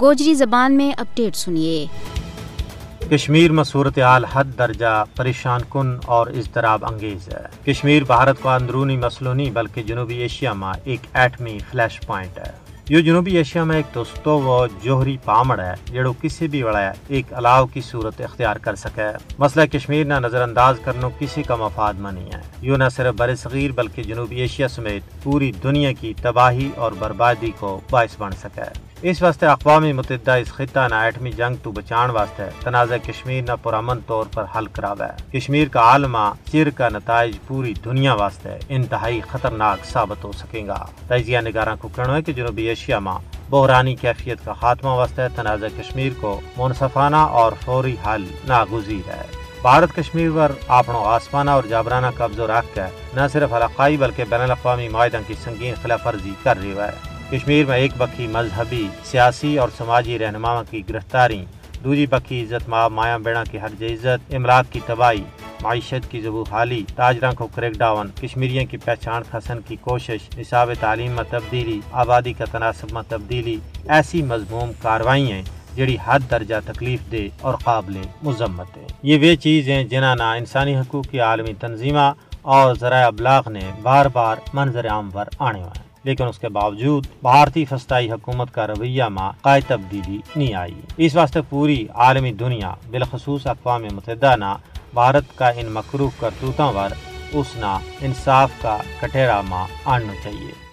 گوجری زبان میں اپڈیٹ سنیے۔ کشمیر میں صورتحال حد درجہ پریشان کن اور اضطراب انگیز ہے۔ کشمیر بھارت کا اندرونی مسئلہ نہیں بلکہ جنوبی ایشیا میں ایک ایٹمی فلیش پوائنٹ ہے۔ یہ جنوبی ایشیا میں ایک دوستو و جوہری پامڑ ہے، جڑو کسی بھی وڑا ایک علاو کی صورت اختیار کر سکے۔ مسئلہ کشمیر نہ نظر انداز کرنا کسی کا مفاد میں نہیں ہے۔ یہ نہ صرف بر صغیر، بلکہ جنوبی ایشیا سمیت پوری دنیا کی تباہی اور بربادی کو باعث بن سکے۔ اس واسطے اقوام متحدہ اس خطہ نہ ایٹمی جنگ تو بچان واسطے تنازع کشمیر نہ پرامن طور پر حل کرا ہے کشمیر کا عالمہ چیر کا نتائج پوری دنیا واسطے انتہائی خطرناک ثابت ہو سکے گا۔ تجزیہ نگاراں کو کہنا ہے کہ جنوبی ایشیا میں بحرانی کیفیت کا خاتمہ واسطے تنازع کشمیر کو منصفانہ اور فوری حل ناگزیر ہے۔ بھارت کشمیر پر اپنا آسمانہ اور جابرانہ قبضہ رکھ کے نہ صرف علاقائی بلکہ بین الاقوامی معاہدوں کی سنگین خلاف ورزی کر رہی ہے۔ کشمیر میں ایک بکھی مذہبی، سیاسی اور سماجی رہنما کی گرفتاری، دوسری بکھی عزت ماں مایا بیڑا کی حرج عزت، املاک کی تباہی، معیشت کی ضبو حالی تاجرہ کو کریک ڈاون کشمیریوں کی پہچان کھسن کی کوشش، نصاب تعلیم میں تبدیلی، آبادی کا تناسب میں تبدیلی، ایسی مضموم کاروائیاں جڑی حد درجہ تکلیف دے اور قابل مذمت ہے یہ وہ چیزیں جنہاں نہ انسانی حقوق کی عالمی تنظیمہ اور ذرائع ابلاغ نے بار بار منظر عام پر آنے ہوئے لیکن اس کے باوجود بھارتی فسطائی حکومت کا رویہ ماں قائد تبدیلی نہیں آئی۔ اس واسطے پوری عالمی دنیا بالخصوص اقوام متحدہ نہ بھارت کا ان مقروف کرتوتوں پر اس نہ انصاف کا کٹہرا ماں آنا چاہیے۔